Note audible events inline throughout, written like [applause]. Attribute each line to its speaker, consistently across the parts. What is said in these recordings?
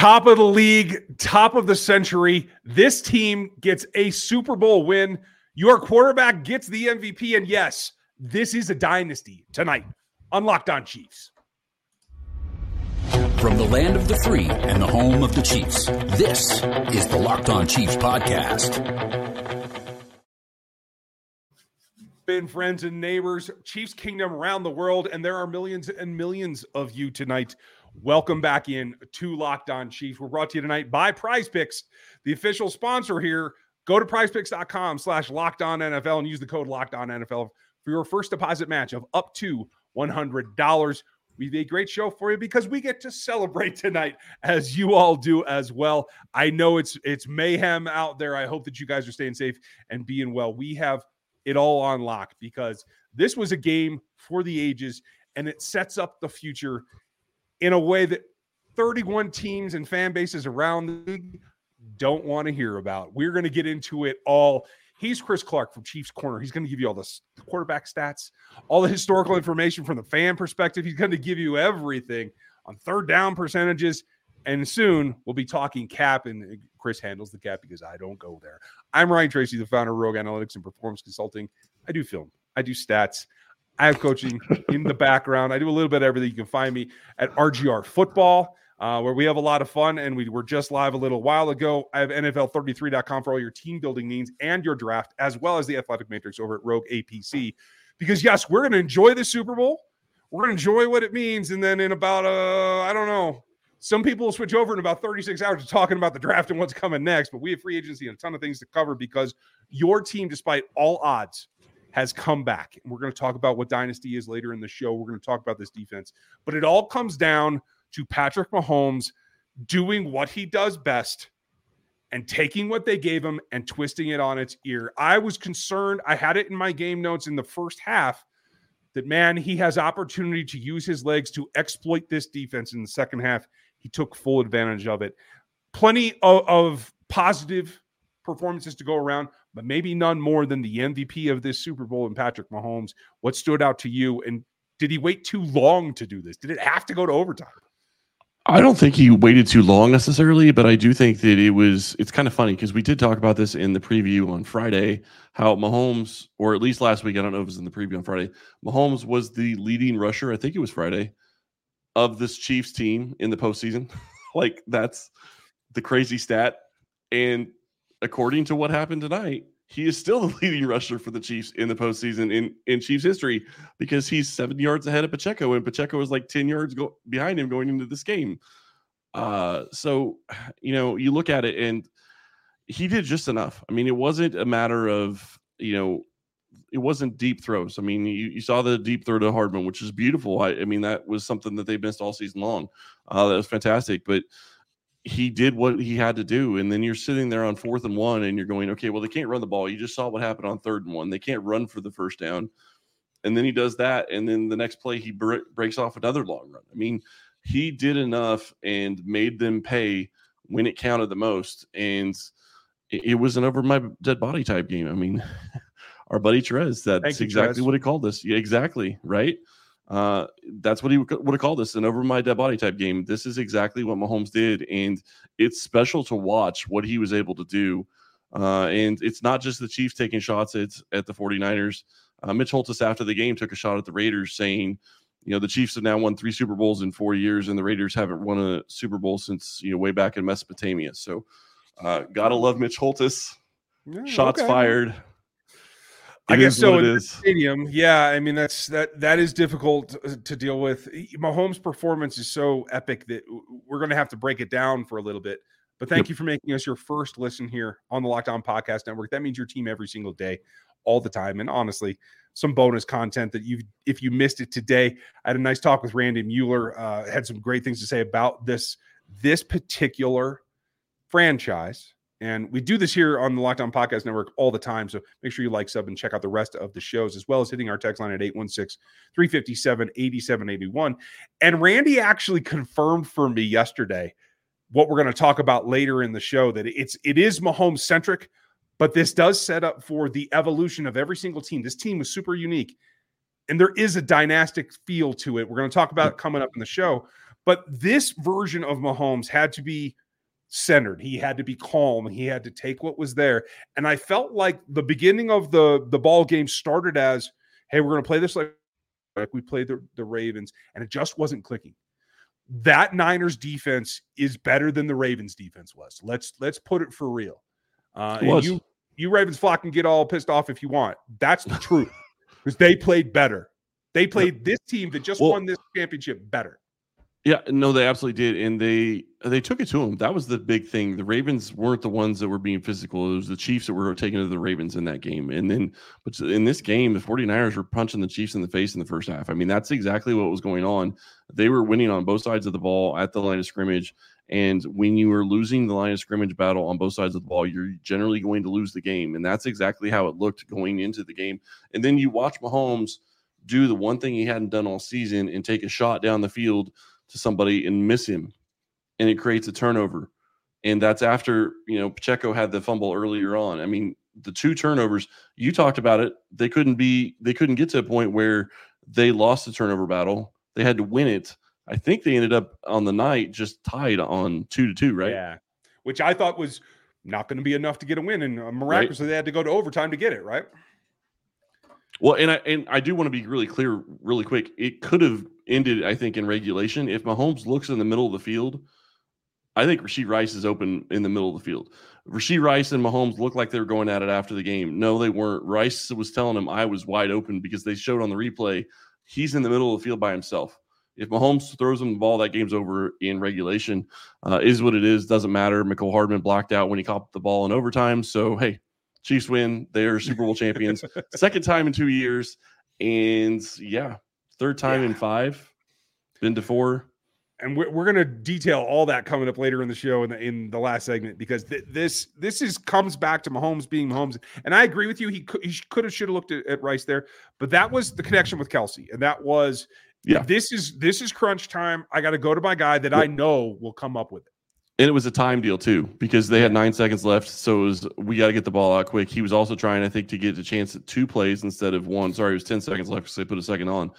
Speaker 1: Top of the league, top of the century. This team gets a Super Bowl win. Your quarterback gets the MVP. And yes, this is a dynasty tonight on Locked On Chiefs.
Speaker 2: From the land of the free and the home of the Chiefs, this is the Locked On Chiefs podcast.
Speaker 1: Been friends and neighbors, Chiefs Kingdom around the world, and there are millions and millions of you tonight. Welcome back in to Locked On Chiefs. We're brought to you tonight by Prize Picks, the official sponsor here. Go to prizepicks.com slash locked on NFL and use the code locked on NFL for your first deposit match of up to $100. We have a great show for you because we get to celebrate tonight, as you all do as well. I know it's it's mayhem out there. I hope that you guys are staying safe and being well. We have it all on lock because this was a game for the ages and it sets up the future in a way that 31 teams and fan bases around the league don't want to hear about. We're going to get into it all He's Chris Clark from Chiefs Corner. He's going to give you all the quarterback stats, all the historical information from the fan perspective. He's going to give you everything on third down percentages. And soon we'll be talking cap, and uh, Chris handles the cap because I don't go there. I'm Ryan Tracy, the founder of Rogue Analytics and Performance Consulting. I do film, I do stats, I have coaching in the background. I do a little bit of everything. You can find me at RGR Football uh, where we have a lot of fun. And we were just live a little while ago. I have NFL33.com for all your team building needs and your draft, as well as the athletic matrix over at Rogue APC. Because, yes, we're going to enjoy the Super Bowl. We're going to enjoy what it means. And then in about, uh, I don't know, some people will switch over in about 36 hours to talking about the draft and what's coming next. But we have free agency and a ton of things to cover because your team, despite all odds, has come back. We're going to talk about what dynasty is later in the show. We're going to talk about this defense. But it all comes down to Patrick Mahomes doing what he does best and taking what they gave him and twisting it on its ear. I was concerned. I had it in my game notes in the first half that, man, he has opportunity to use his legs to exploit this defense in the second half. He took full advantage of it. Plenty of, of positive performances to go around, but maybe none more than the MVP of this Super Bowl and Patrick Mahomes. What stood out to you? And did he wait too long to do this? Did it have to go to overtime?
Speaker 3: I don't think he waited too long necessarily, but I do think that it was. It's kind of funny because we did talk about this in the preview on Friday. How Mahomes, or at least last week, I don't know if it was in the preview on Friday. Mahomes was the leading rusher. I think it was Friday of this Chiefs team in the postseason. [laughs] like that's the crazy stat. And according to what happened tonight, he is still the [laughs] leading rusher for the Chiefs in the postseason in, in Chiefs history because he's seven yards ahead of Pacheco, and Pacheco was like 10 yards go, behind him going into this game. Uh, so, [sighs] you know, you look at it and he did just enough. I mean, it wasn't a matter of, you know, it wasn't deep throws. I mean, you, you saw the deep throw to Hardman, which is beautiful. I, I mean, that was something that they missed all season long. Uh, that was fantastic. But he did what he had to do. And then you're sitting there on fourth and one and you're going, okay, well, they can't run the ball. You just saw what happened on third and one. They can't run for the first down. And then he does that. And then the next play, he bre- breaks off another long run. I mean, he did enough and made them pay when it counted the most. And it, it was an over my dead body type game. I mean, [laughs] our buddy Terez, that's exactly what he called this. Yeah, exactly. Right. Uh, that's what he would have called this an over my dead body type game. This is exactly what Mahomes did, and it's special to watch what he was able to do. Uh, and it's not just the Chiefs taking shots at, at the 49ers. Uh, Mitch Holthus after the game took a shot at the Raiders, saying, you know, the Chiefs have now won three Super Bowls in four years, and the Raiders haven't won a Super Bowl since, you know, way back in Mesopotamia. So, uh, gotta love Mitch Holthus. Yeah, Shots okay. fired.
Speaker 1: I guess so. In the stadium, yeah. I mean, that's that that is difficult to deal with. Mahomes' performance is so epic that we're going to have to break it down for a little bit. But thank yep. you for making us your first listen here on the Locked On Podcast Network. That means your team every single day, all the time. And honestly, some bonus content that you, if you missed it today, I had a nice talk with Randy Mueller. Uh, had some great things to say about this this particular franchise and we do this here on the Locked On Podcast Network all the time. So make sure you like, sub, and check out the rest of the shows, as well as hitting our text line at 816 357 8781. And Randy actually confirmed for me yesterday what we're going to talk about later in the show that it's it is Mahomes centric, but this does set up for the evolution of every single team. This team was super unique, and there is a dynastic feel to it. We're going to talk about it coming up in the show. But this version of Mahomes had to be centered. He had to be calm. He had to take what was there. And I felt like the beginning of the the ball game started as, "Hey, we're going to play this like like we played the, the Ravens," and it just wasn't clicking. That Niners defense is better than the Ravens defense was. Let's let's put it for real. Uh, and you you Ravens flock and get all pissed off if you want. That's the [laughs] truth because they played better. They played this team that just well, won this championship better.
Speaker 3: Yeah, no, they absolutely did, and they they took it to them. That was the big thing. The Ravens weren't the ones that were being physical. It was the Chiefs that were taking to the Ravens in that game. And then, but in this game, the 49ers were punching the Chiefs in the face in the first half. I mean, that's exactly what was going on. They were winning on both sides of the ball at the line of scrimmage. And when you are losing the line of scrimmage battle on both sides of the ball, you're generally going to lose the game. And that's exactly how it looked going into the game. And then you watch Mahomes do the one thing he hadn't done all season and take a shot down the field to somebody and miss him, and it creates a turnover. And that's after you know Pacheco had the fumble earlier on. I mean, the two turnovers you talked about it. They couldn't be. They couldn't get to a point where they lost the turnover battle. They had to win it. I think they ended up on the night just tied on two to two, right?
Speaker 1: Yeah, which I thought was not going to be enough to get a win, and uh, miraculously right. they had to go to overtime to get it, right?
Speaker 3: Well, and I and I do want to be really clear, really quick. It could have ended, I think, in regulation. If Mahomes looks in the middle of the field, I think Rashee Rice is open in the middle of the field. Rashee Rice and Mahomes looked like they were going at it after the game. No, they weren't. Rice was telling him I was wide open because they showed on the replay he's in the middle of the field by himself. If Mahomes throws him the ball, that game's over in regulation. Uh, is what it is. Doesn't matter. Mecole Hardman blocked out when he caught the ball in overtime. So hey, Chiefs win. They're Super Bowl champions. [laughs] Second time in two years. And yeah, third time yeah. in five. Been to four.
Speaker 1: And we're, we're going to detail all that coming up later in the show in the in the last segment because th- this this is comes back to Mahomes being Mahomes, and I agree with you. He could he could have should have looked at, at Rice there, but that was the connection with Kelce, and that was yeah. This is this is crunch time. I got to go to my guy that I know will come up with it
Speaker 3: and it was a time deal too because they had nine seconds left. So it was we got to get the ball out quick. He was also trying, I think, to get a chance at two plays instead of one. Sorry, it was ten seconds left because they put a second on.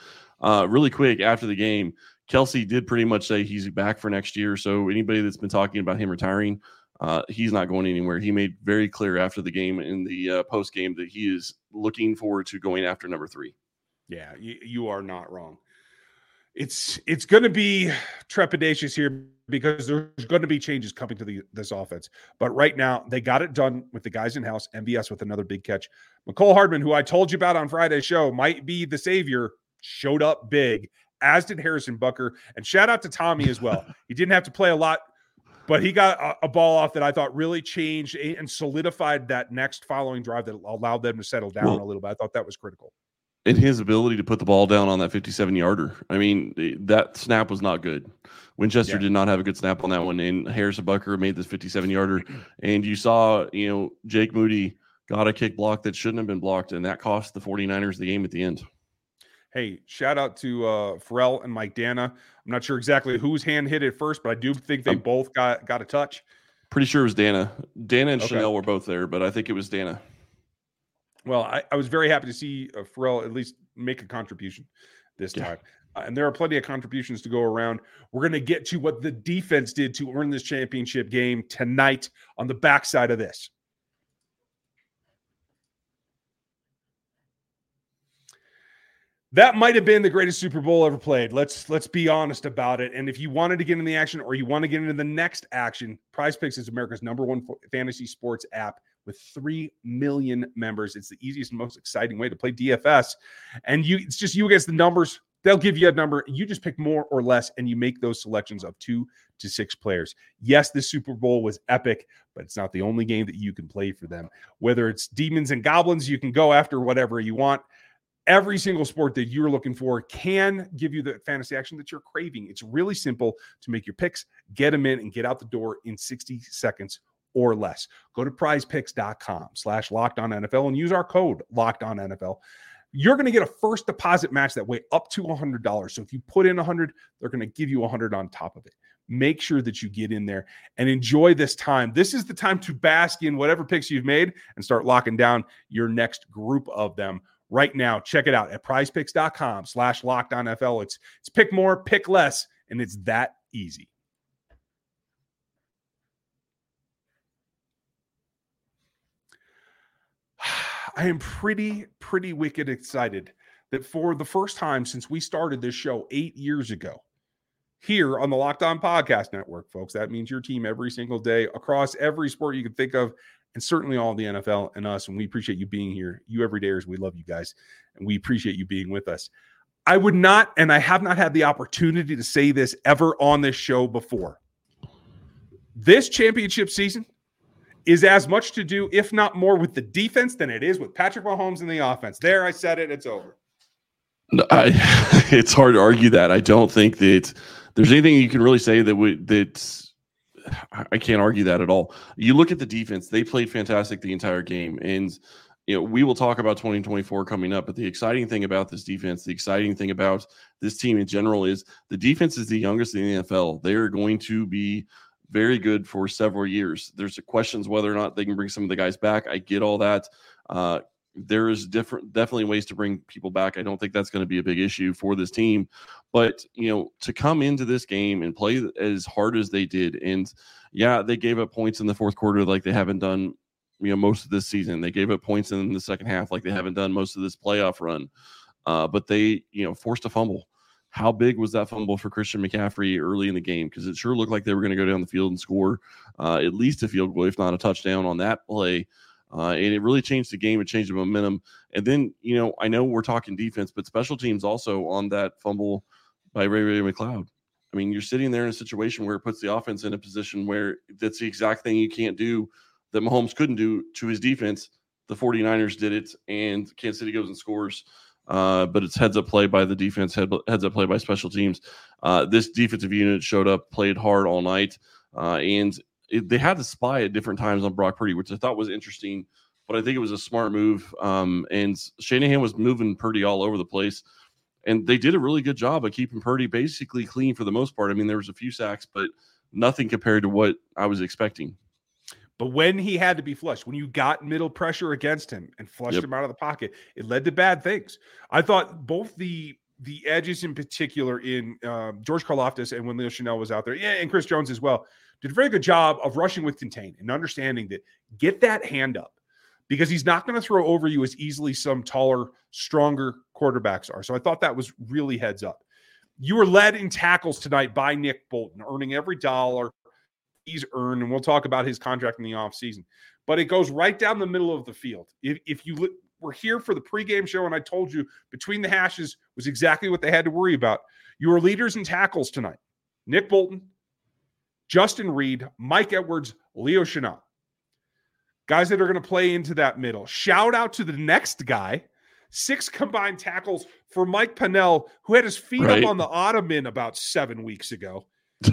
Speaker 3: Uh, really quick after the game, Kelce did pretty much say he's back for next year. So anybody that's been talking about him retiring, uh, he's not going anywhere. He made very clear after the game in the uh, post game that he is looking forward to going after number three.
Speaker 1: Yeah, you, you are not wrong it's it's going to be trepidatious here because there's going to be changes coming to the, this offense. But right now, they got it done with the guys in house. MVS with another big catch. Mecole Hardman, who I told you about on Friday's show, might be the savior, showed up big, as did Harrison Butker. And shout out to Tommy as well. [laughs] he didn't have to play a lot, but he got a, a, ball off that I thought really changed and solidified that next following drive that allowed them to settle down well, a little bit. I thought that was critical
Speaker 3: and his ability to put the ball down on that 57 yarder. I mean, that snap was not good. Winchester yeah. did not have a good snap on that one, and Harrison Butker made this 57 yarder. [clears throat] And you saw, you know, Jake Moody got a kick block that shouldn't have been blocked, and that cost the 49ers the game at the end.
Speaker 1: Hey, shout out to uh, Pharrell and Mike Danna. I'm not sure exactly whose hand hit it first, but I do think they both got got a touch.
Speaker 3: Pretty sure it was Danna. Danna and okay. Chenal were both there, but I think it was Danna.
Speaker 1: Well, I, I was very happy to see uh, Pharrell at least make a contribution this yeah. time. Uh, and there are plenty of contributions to go around. We're going to get to what the defense did to earn this championship game tonight on the backside of this. That might have been the greatest Super Bowl ever played. Let's let's be honest about it. And if you wanted to get in the action or you want to get into the next action, Prize Picks is America's number one fantasy sports app with 3 million members. It's the easiest and most exciting way to play DFS. And you it's just you against the numbers. They'll give you a number. You just pick more or less and you make those selections of 2 to 6 players. Yes, the Super Bowl was epic, but it's not the only game that you can play for them. Whether it's demons and goblins, you can go after whatever you want every single sport that you're looking for can give you the fantasy action that you're craving. It's really simple to make your picks, get them in, and get out the door in 60 seconds or less. Go to prizepicks.com slash locked on NFL and use our code locked on NFL. You're going to get a first deposit match that way up to $100. So if you put in 100, they're going to give you 100 on top of it. Make sure that you get in there and enjoy this time. This is the time to bask in whatever picks you've made and start locking down your next group of them right now. Check it out at prizepicks.com slash locked on NFL. It's, it's pick more, pick less, And it's that easy. [sighs] I am pretty, pretty wicked excited that for the first time since we started this show eight years ago, here on the Locked On Podcast Network, folks, that means your team every single day across every sport you can think of, and certainly all the NFL and us. And we appreciate you being here. You everydayers, we love you guys, and we appreciate you being with us. I would not, and I have not had the opportunity to say this ever on this show before. This championship season is as much to do, if not more, with the defense than it is with Patrick Mahomes and the offense. There, I said it. It's over.
Speaker 3: I, [laughs] it's hard to argue that. I don't think that there's anything you can really say that would that I can't argue that at all. You look at the defense; they played fantastic the entire game, and you know we will talk about 2024 coming up. But the exciting thing about this defense, the exciting thing about this team in general, is the defense is the youngest in the NFL. They are going to be very good for several years. There's questions whether or not they can bring some of the guys back. I get all that. Uh, there is different, definitely ways to bring people back. I don't think that's going to be a big issue for this team. But you know, to come into this game and play as hard as they did, and yeah, they gave up points in the fourth quarter like they haven't done. You know, most of this season, they gave up points in the second half like they haven't done most of this playoff run. Uh, but they, you know, forced a fumble how big was that fumble for Christian McCaffrey early in the game? Because it sure looked like they were going to go down the field and score uh, at least a field goal, if not a touchdown on that play. Uh, and it really changed the game. It changed the momentum. And then, you know, I know we're talking defense, but special teams also on that fumble by Ray Ray McCloud. I mean, you're sitting there in a situation where it puts the offense in a position where that's the exact thing you can't do that Mahomes couldn't do to his defense. The 49ers did it, and Kansas City goes and scores. Uh, but it's heads up play by the defense, head, heads up play by special teams. Uh, this defensive unit showed up, played hard all night, uh, and it, they had to spy at different times on Brock Purdy, which I thought was interesting. But I think it was a smart move. Um, and Shanahan was moving Purdy all over the place, and they did a really good job of keeping Purdy basically clean for the most part. I mean, there was a few sacks, but nothing compared to what I was expecting.
Speaker 1: But when he had to be flushed, when you got middle pressure against him and flushed yep. him out of the pocket, it led to bad things. I thought both the the edges in particular in uh, George Karlaftis and when Leo Chenal was out there, yeah, and Chris Jones as well, did a very good job of rushing with contain and understanding that get that hand up because he's not going to throw over you as easily some taller, stronger quarterbacks are. So I thought that was really heads up. You were led in tackles tonight by Nick Bolton, earning every dollar, he's earned, and we'll talk about his contract in the offseason. But it goes right down the middle of the field. If, if you were here for the pregame show, and I told you between the hashes was exactly what they had to worry about. You were leaders in tackles tonight Nick Bolton, Justin Reid, Mike Edwards, Leo Chenal. Guys that are going to play into that middle. Shout out to the next guy. Six combined tackles for Mike Pennel, who had his feet right. up on the ottoman about seven weeks ago.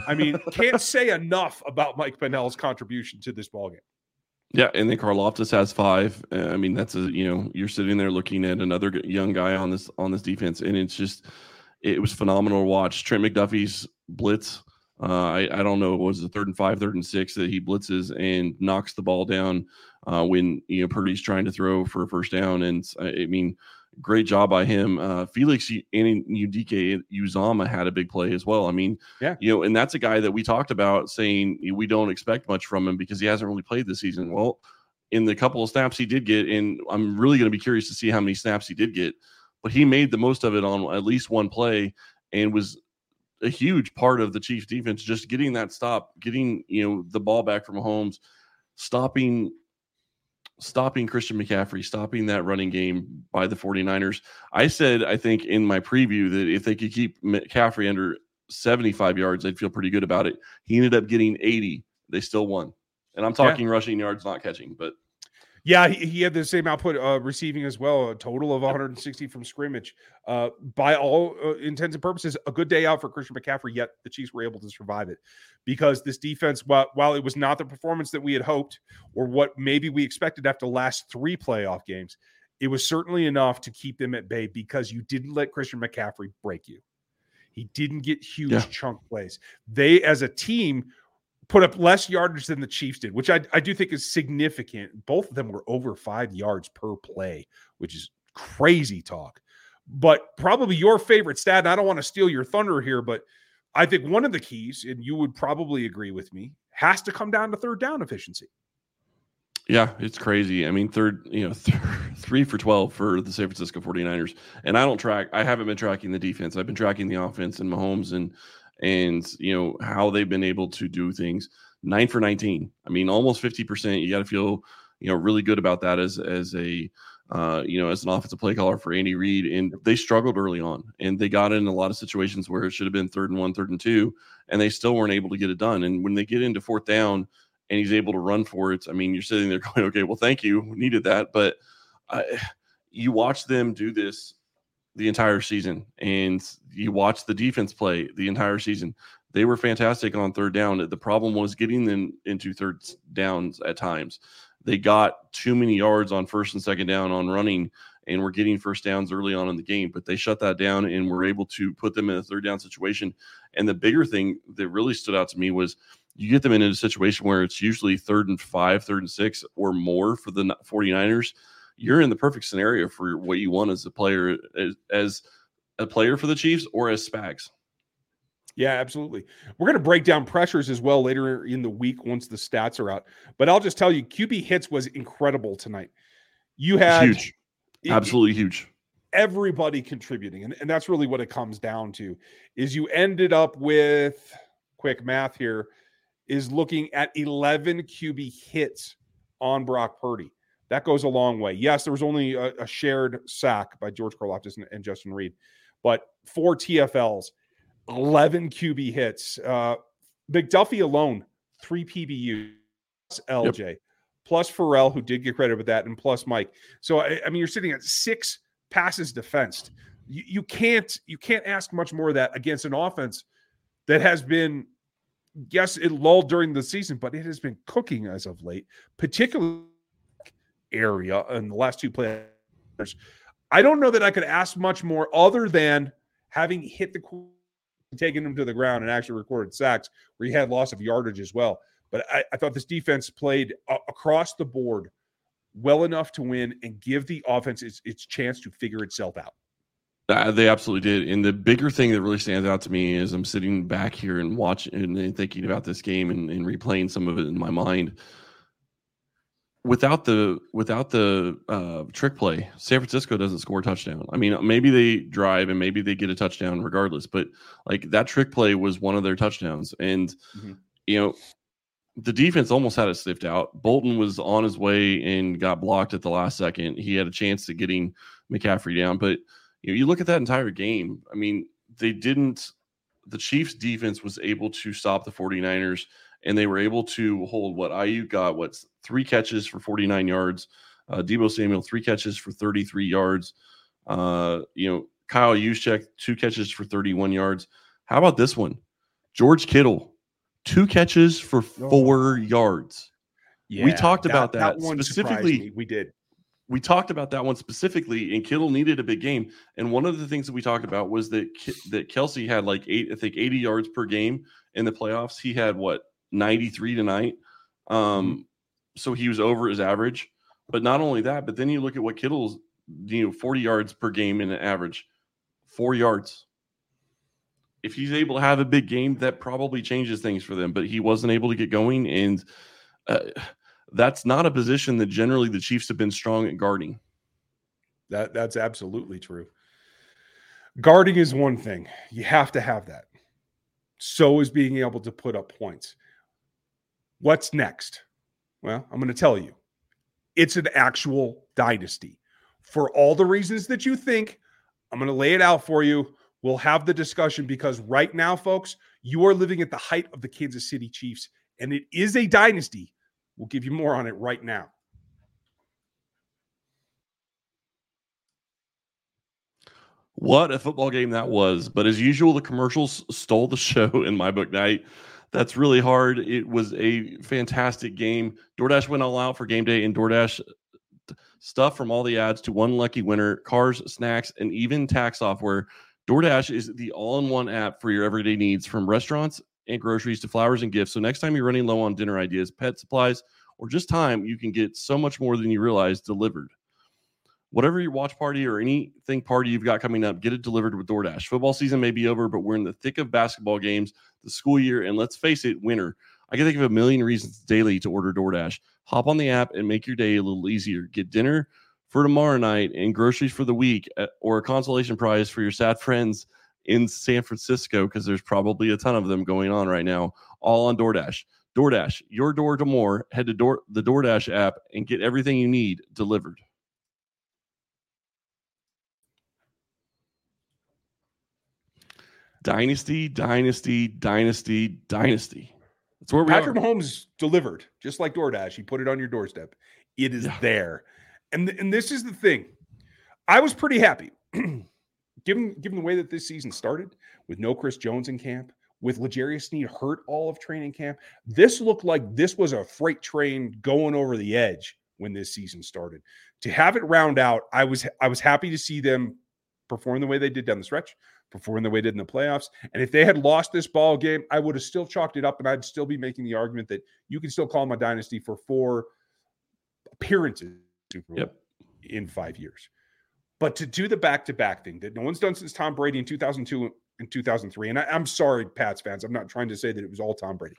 Speaker 1: I mean, can't say enough about Mike Pennel's contribution to this ballgame.
Speaker 3: Yeah, and then Karlaftis has five. Uh, I mean, that's a you know you're sitting there looking at another young guy on this on this defense, and it's just it was phenomenal to watch. Trent McDuffie's blitz. Uh, I I don't know it was the third and five, third and six that he blitzes and knocks the ball down uh, when you know Purdy's trying to throw for a first down, and I mean great job by him. Uh, Felix and Udike Uzama had a big play as well. I mean, yeah, you know, and that's a guy that we talked about saying we don't expect much from him because he hasn't really played this season. Well, in the couple of snaps he did get, and I'm really going to be curious to see how many snaps he did get, but he made the most of it on at least one play and was a huge part of the Chiefs defense just getting that stop, getting, you know, the ball back from Holmes, stopping stopping Christian McCaffrey, stopping that running game by the 49ers. I said, I think in my preview that if they could keep McCaffrey under 75 yards, they'd feel pretty good about it. He ended up getting 80. They still won. And I'm talking yeah. rushing yards, not catching, but
Speaker 1: yeah, he, he had the same output uh, receiving as well, a total of 160 from scrimmage. Uh, by all uh, intents and purposes, a good day out for Christian McCaffrey, yet the Chiefs were able to survive it because this defense, while, while it was not the performance that we had hoped or what maybe we expected after the last three playoff games, it was certainly enough to keep them at bay because you didn't let Christian McCaffrey break you. He didn't get huge yeah. chunk plays. They, as a team, put up less yardage than the Chiefs did, which I, I do think is significant. Both of them were over five yards per play, which is crazy talk. But probably your favorite stat, and I don't want to steal your thunder here, but I think one of the keys, and you would probably agree with me, has to come down to third down efficiency.
Speaker 3: Yeah, it's crazy. I mean, third, you know, th- [laughs] three for 12 for the San Francisco 49ers. And I don't track, I haven't been tracking the defense. I've been tracking the offense and Mahomes and, and, you know, how they've been able to do things. Nine for 19. I mean, almost 50%. You got to feel, you know, really good about that as, as a, uh, you know, as an offensive play caller for Andy Reid. And they struggled early on and they got in a lot of situations where it should have been third and one, third and two, and they still weren't able to get it done. And when they get into fourth down, and he's able to run for it. I mean, you're sitting there [laughs] going, okay, well, thank you, we needed that. But I, you watch them do this the entire season, and you watch the defense play the entire season. They were fantastic on third down. The problem was getting them into third downs at times. They got too many yards on first and second down on running, and were getting first downs early on in the game. But they shut that down and were able to put them in a third down situation. And the bigger thing that really stood out to me was you get them in a situation where it's usually third and five, third and six or more for the 49ers, you're in the perfect scenario for what you want as a player, as, as a player for the Chiefs or as Spags.
Speaker 1: Yeah, absolutely. We're going to break down pressures as well later in the week once the stats are out. But I'll just tell you, QB hits was incredible tonight. You had
Speaker 3: huge, absolutely huge.
Speaker 1: Everybody contributing, and, and that's really what it comes down to. Is you ended up with quick math here is looking at 11 QB hits on Brock Purdy. That goes a long way. Yes, there was only a, a shared sack by George Karlaftis and, and, Justin Reid, but four TFLs, 11 QB hits. Uh, McDuffie alone, three PBU, plus LJ, yep. plus Pharrell, who did get credit with that, and plus Mike. So I, I mean, you're sitting at six passes defensed. You, you can't you can't ask much more of that against an offense that has been yes, it lulled during the season, but it has been cooking as of late, particularly area in the last two players. I don't know that I could ask much more other than having hit the taking him to the ground and actually recorded sacks where he had loss of yardage as well. But I, I thought this defense played uh, across the board well enough to win and give the offense its, its chance to figure itself out.
Speaker 3: Uh, they absolutely did. And the bigger thing that really stands out to me is I'm sitting back here and watching and thinking about this game and, and replaying some of it in my mind. Without the without the uh, trick play, San Francisco doesn't score a touchdown. I mean, maybe they drive and maybe they get a touchdown regardless, but like that trick play was one of their touchdowns. And mm-hmm. you know, the defense almost had it sniffed out. Bolton was on his way and got blocked at the last second. He had a chance to getting McCaffrey down, but you know, you look at that entire game. I mean, they didn't, the Chiefs defense was able to stop the 49ers and they were able to hold what Aiyuk got, what's three catches for 49 yards. Uh, Deebo Samuel, three catches for 33 yards. Uh, you know, Kyle Juszczyk, two catches for 31 yards. How about this one? George Kittle, two catches for oh. four oh. yards. Yeah, we talked that, about that, that specifically.
Speaker 1: We did
Speaker 3: we talked about that one specifically, and Kittle needed a big game. And one of the things that we talked about was that that Kelce had like eight, I think, eighty yards per game in the playoffs. He had what ninety three tonight, um, mm-hmm. So he was over his average. But not only that, but then you look at what Kittle's, you know, forty yards per game in an average, four yards. If he's able to have a big game, that probably changes things for them. But he wasn't able to get going, and. Uh, that's not a position that generally the Chiefs have been strong at guarding.
Speaker 1: That that's absolutely true. Guarding is one thing. You have to have that. So is being able to put up points. What's next? Well, I'm going to tell you. It's an actual dynasty. For all the reasons that you think, I'm going to lay it out for you. We'll have the discussion because right now, folks, you are living at the height of the Kansas City Chiefs, and it is a dynasty We'll give you more on it right now.
Speaker 3: What a football game that was. But as usual, the commercials stole the show in my book night. That's really hard. It was a fantastic game. DoorDash went all out for game day, and DoorDash uh, stuff from all the ads to one lucky winner, cars, snacks, and even tax software. DoorDash is the all in one app for your everyday needs from restaurants and groceries to flowers and gifts. So next time you're running low on dinner ideas, pet supplies, or just time, you can get so much more than you realize delivered. Whatever your watch party or anything party you've got coming up, get it delivered with DoorDash. Football season may be over, but we're in the thick of basketball games, the school year, and let's face it, winter. I can think of a million reasons daily to order DoorDash. Hop on the app and make your day a little easier. Get dinner for tomorrow night and groceries for the week, uh, or a consolation prize for your sad friends in San Francisco, because there's probably a ton of them going on right now, all on DoorDash. DoorDash, your door to more. Head to door, the DoorDash app and get everything you need delivered. Dynasty, dynasty, dynasty, dynasty. That's where we
Speaker 1: Patrick
Speaker 3: are.
Speaker 1: Mahomes delivered, just like DoorDash. He put it on your doorstep. It is
Speaker 3: Yeah.
Speaker 1: there. And, th- and this is the thing. I was pretty happy. [clears throat] given given the way that this season started, with no Chris Jones in camp, with L'Jarius Sneed hurt all of training camp, this looked like this was a freight train going over the edge when this season started. To have it round out, I was I was happy to see them perform the way they did down the stretch, perform the way they did in the playoffs. And if they had lost this ball game, I would have still chalked it up, and I'd still be making the argument that you can still call them a dynasty for four appearances in Super Bowl
Speaker 3: Yep.
Speaker 1: in five years. But to do the back-to-back thing that no one's done since Tom Brady in 2002 and 2003, and I, I'm sorry, Pats fans, I'm not trying to say that it was all Tom Brady.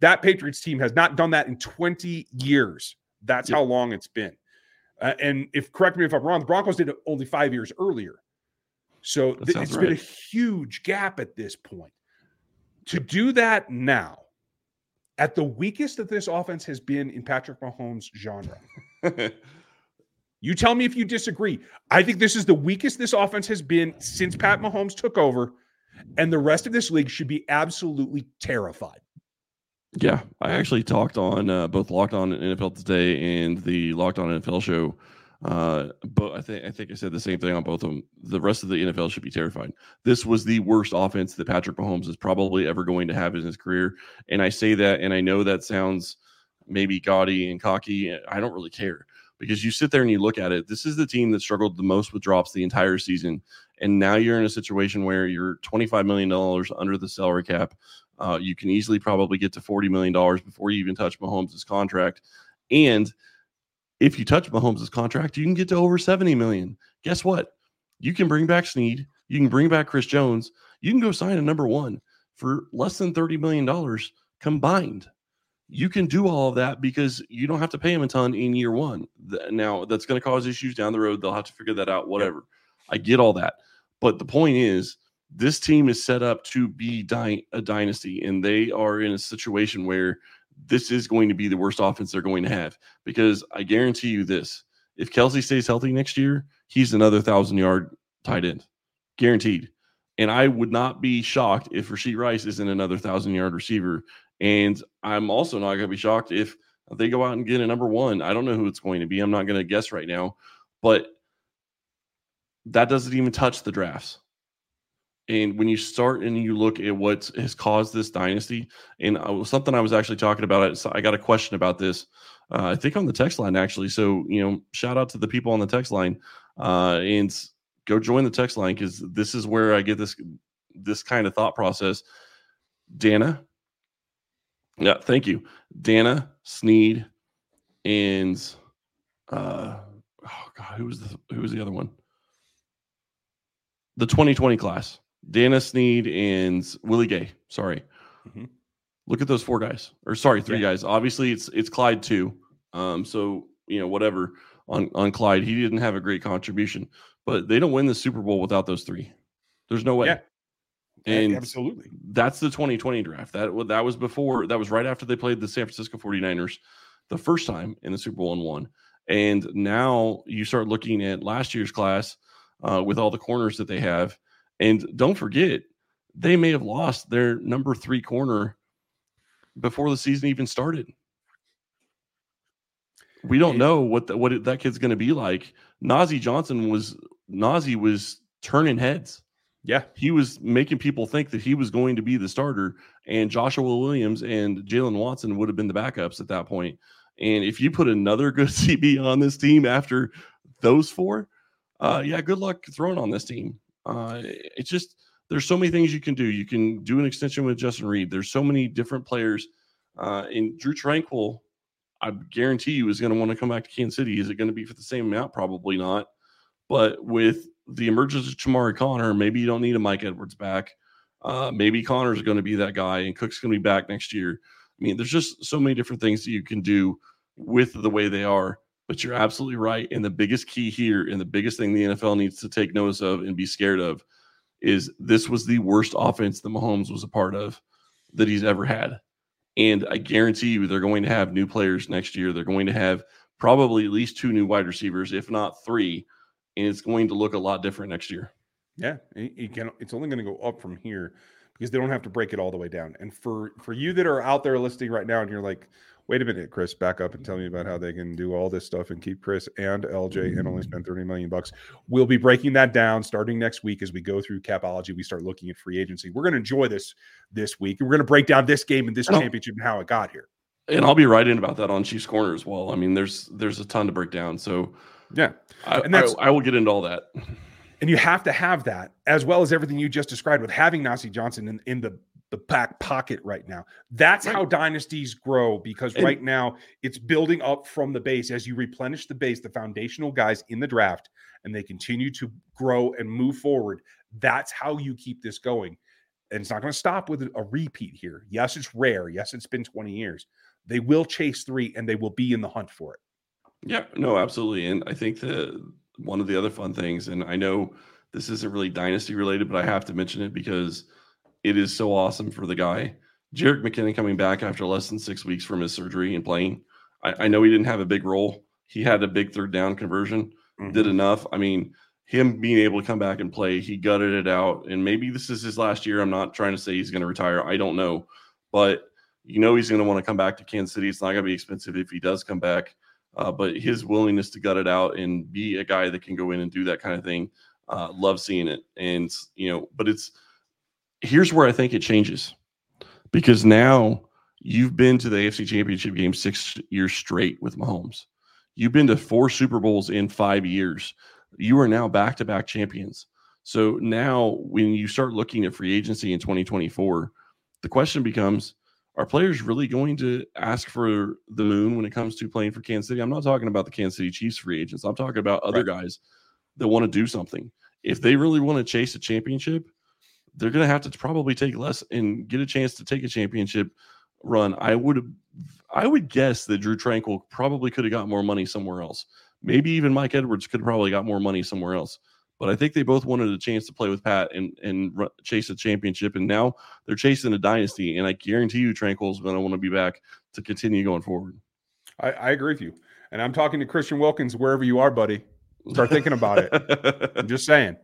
Speaker 1: That Patriots team has not done that in 20 years. That's
Speaker 3: Yep.
Speaker 1: how long it's been. Uh, and if correct me if I'm wrong, the Broncos did it only five years earlier. So th- it's been a huge gap at this point. To do that now, at the weakest that this offense has been in Patrick Mahomes' genre, [laughs] you tell me if you disagree. I think this is the weakest this offense has been since Pat Mahomes took over, and the rest of this league should be absolutely terrified.
Speaker 3: Yeah, I actually talked on uh, both Locked On NFL Today and the Locked On NFL show. Uh, but I think I think I said the same thing on both of them. The rest of the NFL should be terrified. This was the worst offense that Patrick Mahomes is probably ever going to have in his career, and I say that, and I know that sounds maybe gaudy and cocky. I don't really care because you sit there and you look at it. This is the team that struggled the most with drops the entire season, and now you're in a situation where you're 25 million dollars under the salary cap. Uh, you can easily probably get to $40 million before you even touch Mahomes' contract. And if you touch Mahomes' contract, you can get to over 70 million. Guess what? You can bring back Sneed. You can bring back Chris Jones. You can go sign a number one for less than $30 million combined. You can do all of that because you don't have to pay him a ton in year one. Now, that's going to cause issues down the road. They'll have to figure that out, whatever. I get all that. But the point is, this team is set up to be dy- a dynasty, and they are in a situation where this is going to be the worst offense they're going to have. Because I guarantee you this: if Kelce stays healthy next year, he's another thousand yard tight end, guaranteed. And I would not be shocked if Rashee Rice isn't another thousand yard receiver. And I'm also not going to be shocked if they go out and get a number one. I don't know who it's going to be. I'm not going to guess right now, but that doesn't even touch the drafts. And when you start and you look at what has caused this dynasty, and I something I was actually talking about I got a question about this. Uh, I think on the text line actually. So you know, shout out to the people on the text line, uh, and go join the text line because this is where I get this this kind of thought process. Danna, yeah, thank you, Danna Sneed, and uh, oh god, who was the who was the other one? The 2020 class. Danna Sneed and Willie Gay. Sorry.
Speaker 1: Mhm.
Speaker 3: Look at those four guys. Or sorry, three
Speaker 1: Yeah.
Speaker 3: guys. Obviously it's it's Clyde too. Um, so you know, whatever on on Clyde, he didn't have a great contribution, but they don't win the Super Bowl without those three. There's no way.
Speaker 1: Yeah.
Speaker 3: And
Speaker 1: absolutely.
Speaker 3: that's the 2020 draft. That that was before that was right after they played the San Francisco 49ers the first time in the Super Bowl and won. And now you start looking at last year's class uh, with all the corners that they have. And don't forget, they may have lost their number three corner before the season even started. We don't know what the, what it, that kid's going to be like. Nazeeh Johnson was Nazeeh was turning heads
Speaker 1: Yeah.
Speaker 3: he was making people think that he was going to be the starter, and Joshua Williams and Jaylen Watson would have been the backups at that point. And if you put another good [laughs] CB on this team after those four, uh, yeah, good luck throwing on this team. Uh, it's just there's so many things you can do. You can do an extension with Justin Reid. There's so many different players. Uh, and Drue Tranquill, I guarantee you, is going to want to come back to Kansas City. Is it going to be for the same amount? Probably not. But with the emergence of Chamarri Connor, maybe you don't need a Mike Edwards back. Uh, maybe Connor's going to be that guy, and Cook's going to be back next year. I mean, there's just so many different things that you can do with the way they are. But you're absolutely right. And the biggest key here, and the biggest thing the NFL needs to take notice of and be scared of, is this was the worst offense that Mahomes was a part of that he's ever had. And I guarantee you, they're going to have new players next year. They're going to have probably at least two new wide receivers, if not three, and it's going to look a lot different next year.
Speaker 1: Yeah, it can, it's only going to go up from here because they don't have to break it all the way down. And for for you that are out there listening right now, and you're like, wait a minute, Chris, back up and tell me about how they can do all this stuff and keep Chris and LJ and only spend 30 million bucks. We'll be breaking that down starting next week as we go through capology. We start looking at free agency. We're going to enjoy this this week. And we're going to break down this game and this championship and how it got here.
Speaker 3: And I'll be writing about that on Chiefs Corner as well. I mean, there's there's a ton to break down. So
Speaker 1: yeah,
Speaker 3: I, and that's, I, I will get into all that.
Speaker 1: And you have to have that as well as everything you just described with having Nazeeh Johnson in, in the the back pocket right now. That's right. how dynasties grow because and, right now it's building up from the base as you replenish the base, the foundational guys in the draft, and they continue to grow and move forward. That's how you keep this going. And it's not going to stop with a repeat here. Yes, it's rare. Yes, it's been 20 years. They will chase three and they will be in the hunt for it.
Speaker 3: Yeah, no, absolutely. And I think that one of the other fun things, and I know this isn't really dynasty related, but I have to mention it because – it is so awesome for the guy. Jerick McKinnon coming back after less than six weeks from his surgery and playing. I, I know he didn't have a big role. He had a big third down conversion, mm-hmm. did enough. I mean, him being able to come back and play, he gutted it out. And maybe this is his last year. I'm not trying to say he's going to retire. I don't know. But you know he's going to want to come back to Kansas City. It's not going to be expensive if he does come back. Uh, but his willingness to gut it out and be a guy that can go in and do that kind of thing, uh, love seeing it. And you know, but it's here's where I think it changes because now you've been to the AFC Championship game six years straight with Mahomes. You've been to four Super Bowls in five years. You are now back to back champions. So now, when you start looking at free agency in 2024, the question becomes are players really going to ask for the moon when it comes to playing for Kansas City? I'm not talking about the Kansas City Chiefs free agents. I'm talking about other right. guys that want to do something. If they really want to chase a championship, they're going to have to probably take less and get a chance to take a championship run. I would I would guess that Drue Tranquill probably could have got more money somewhere else. Maybe even Mike Edwards could have probably got more money somewhere else. But I think they both wanted a chance to play with Pat and and chase a championship, and now they're chasing a dynasty. And I guarantee you, Tranquill's going to want to be back to continue going forward.
Speaker 1: I, I agree with you, and I'm talking to Christian Wilkins wherever you are, buddy. Start thinking about it. [laughs] I'm just saying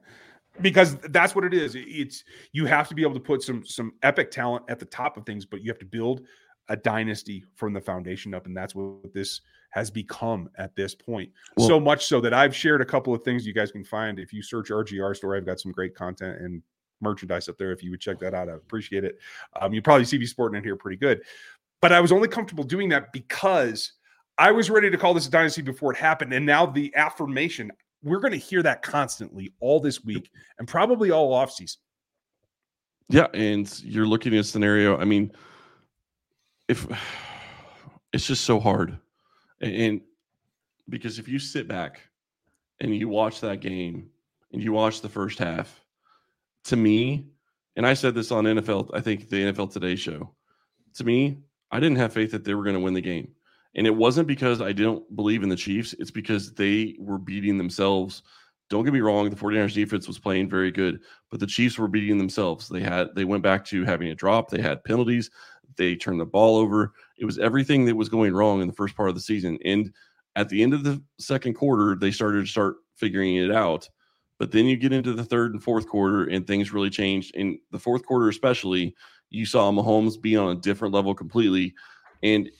Speaker 1: because that's what it is. It's you have to be able to put some some epic talent at the top of things, but you have to build a dynasty from the foundation up, and that's what this has become at this point. Well, so much so that I've shared a couple of things you guys can find if you search RGR store. I've got some great content and merchandise up there. If you would check that out, I appreciate it. Um, you probably see me sporting in here pretty good, but I was only comfortable doing that because I was ready to call this a dynasty before it happened, and now the affirmation we're going to hear that constantly all this week and probably all offseason.
Speaker 3: Yeah, and you're looking at a scenario. I mean, if [sighs] it's just so hard, and because if you sit back and you watch that game and you watch the first half, to me, and I said this on NFL, I think the NFL Today show. To me, I didn't have faith that they were going to win the game. And it wasn't because I didn't believe in the Chiefs, it's because they were beating themselves. Don't get me wrong, the 49ers defense was playing very good, but the Chiefs were beating themselves. They had they went back to having a drop, they had penalties, they turned the ball over. It was everything that was going wrong in the first part of the season. And at the end of the second quarter, they started to start figuring it out. But then you get into the third and fourth quarter, and things really changed. In the fourth quarter, especially, you saw Mahomes be on a different level completely. And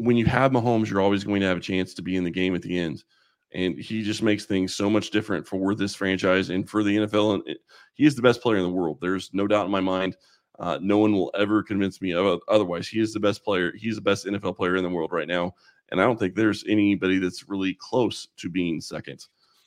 Speaker 3: when you have Mahomes, you're always going to have a chance to be in the game at the end. And he just makes things so much different for this franchise and for the NFL. And he is the best player in the world. There's no doubt in my mind. Uh, no one will ever convince me of otherwise. He is the best player. He's the best NFL player in the world right now. And I don't think there's anybody that's really close to being second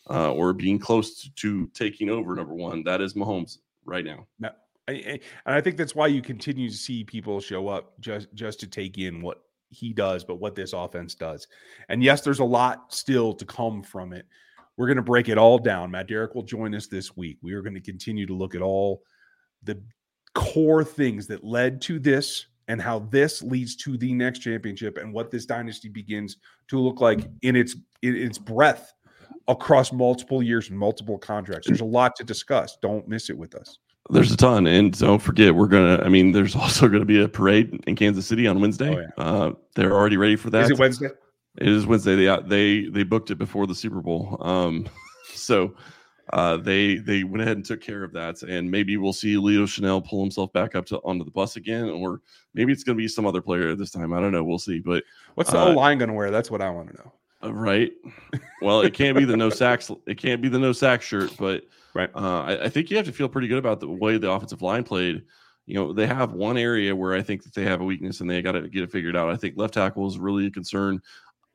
Speaker 3: uh, or being close to, to, taking over number one. That is Mahomes right now.
Speaker 1: No, I, I, and I think that's why you continue to see people show up just just to take in what he does, but what this offense does. And yes, there's a lot still to come from it. We're going to break it all down. Matt Derrick will join us this week. We are going to continue to look at all the core things that led to this and how this leads to the next championship and what this dynasty begins to look like in its in its breadth across multiple years and multiple contracts. There's a lot to discuss. Don't miss it with us.
Speaker 3: There's a ton, and don't forget, we're gonna. I mean, there's [laughs] also going to be a parade in Kansas City on Wednesday. Oh, yeah. uh, they're already ready for that.
Speaker 1: Is it Wednesday?
Speaker 3: It is Wednesday. They they they booked it before the Super Bowl. Um, [laughs] so uh, they they went ahead and took care of that, and maybe we'll see Leo Chenal pull himself back up to onto the bus again, or maybe it's going to be some other player this time. I don't know. We'll see. But
Speaker 1: what's the uh, O line going to wear? That's what I want to know.
Speaker 3: Uh, right. Well, it can't be the no [laughs] sacks. It can't be the no sack shirt, but
Speaker 1: right.
Speaker 3: Uh, I, I, think you have to feel pretty good about the way the offensive line played. You know, they have one area where I think that they have a weakness and they got to get it figured out. I think left tackle is really a concern.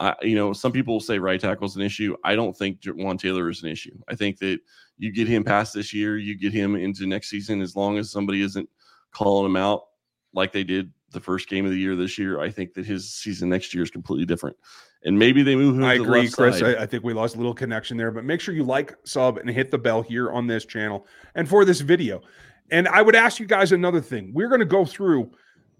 Speaker 3: I, you know, some people say right tackle is an issue. I don't think Jawaan Taylor is an issue. I think that you get him past this year, you get him into next season, as long as somebody isn't calling him out like they did the first game of the year this year. I think that his season next year is completely different and maybe they move him.
Speaker 1: I agree, Chris. I, I, think we lost a little connection there, but make sure you like, sub, and hit the bell here on this channel and for this video. And I would ask you guys another thing. We're going to go through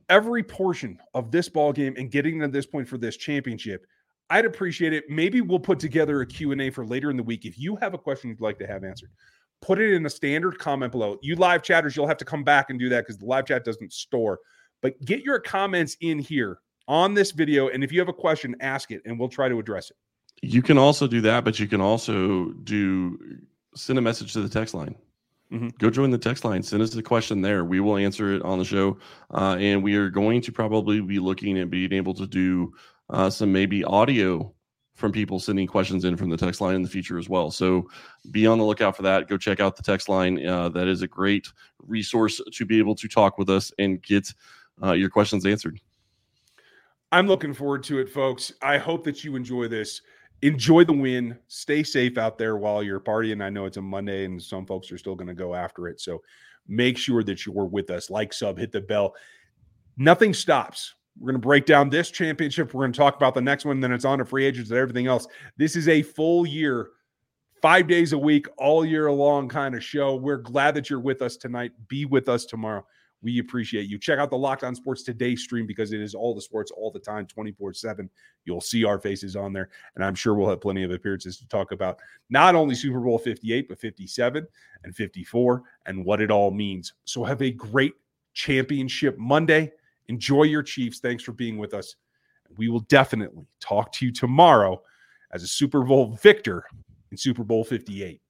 Speaker 1: every portion of this ball game and getting to this point for this championship. I'd appreciate it. Maybe we'll put together a Q&A for later in the week. If you have a question you'd like to have answered, put it in a standard comment below. You live chatters, you'll have to come back and do that because the live chat doesn't store. But get your comments in here on this video. And if you have a question, ask it and we'll try to address it.
Speaker 3: You can also do that, but you can also do send a message to the text line. Mm-hmm. Go join the text line. Send us a question there. We will answer it on the show. Uh, and we are going to probably be looking at being able to do uh, some maybe audio from people sending questions in from the text line in the future as well. So be on the lookout for that. Go check out the text line. Uh, that is a great resource to be able to talk with us and get uh, your questions answered.
Speaker 1: I'm looking forward to it, folks. I hope that you enjoy this. Enjoy the win. Stay safe out there while you're partying. I know it's a Monday and some folks are still going to go after it. So make sure that you're with us. Like, sub, hit the bell. Nothing stops. We're going to break down this championship. We're going to talk about the next one. Then it's on to free agents and everything else. This is a full year, five days a week, all year long kind of show. We're glad that you're with us tonight. Be with us tomorrow. We appreciate you. Check out the Locked On Sports Today stream because it is all the sports all the time, 24 7. You'll see our faces on there. And I'm sure we'll have plenty of appearances to talk about not only Super Bowl 58, but 57 and 54 and what it all means. So have a great championship Monday. Enjoy your Chiefs. Thanks for being with us. We will definitely talk to you tomorrow as a Super Bowl victor in Super Bowl 58.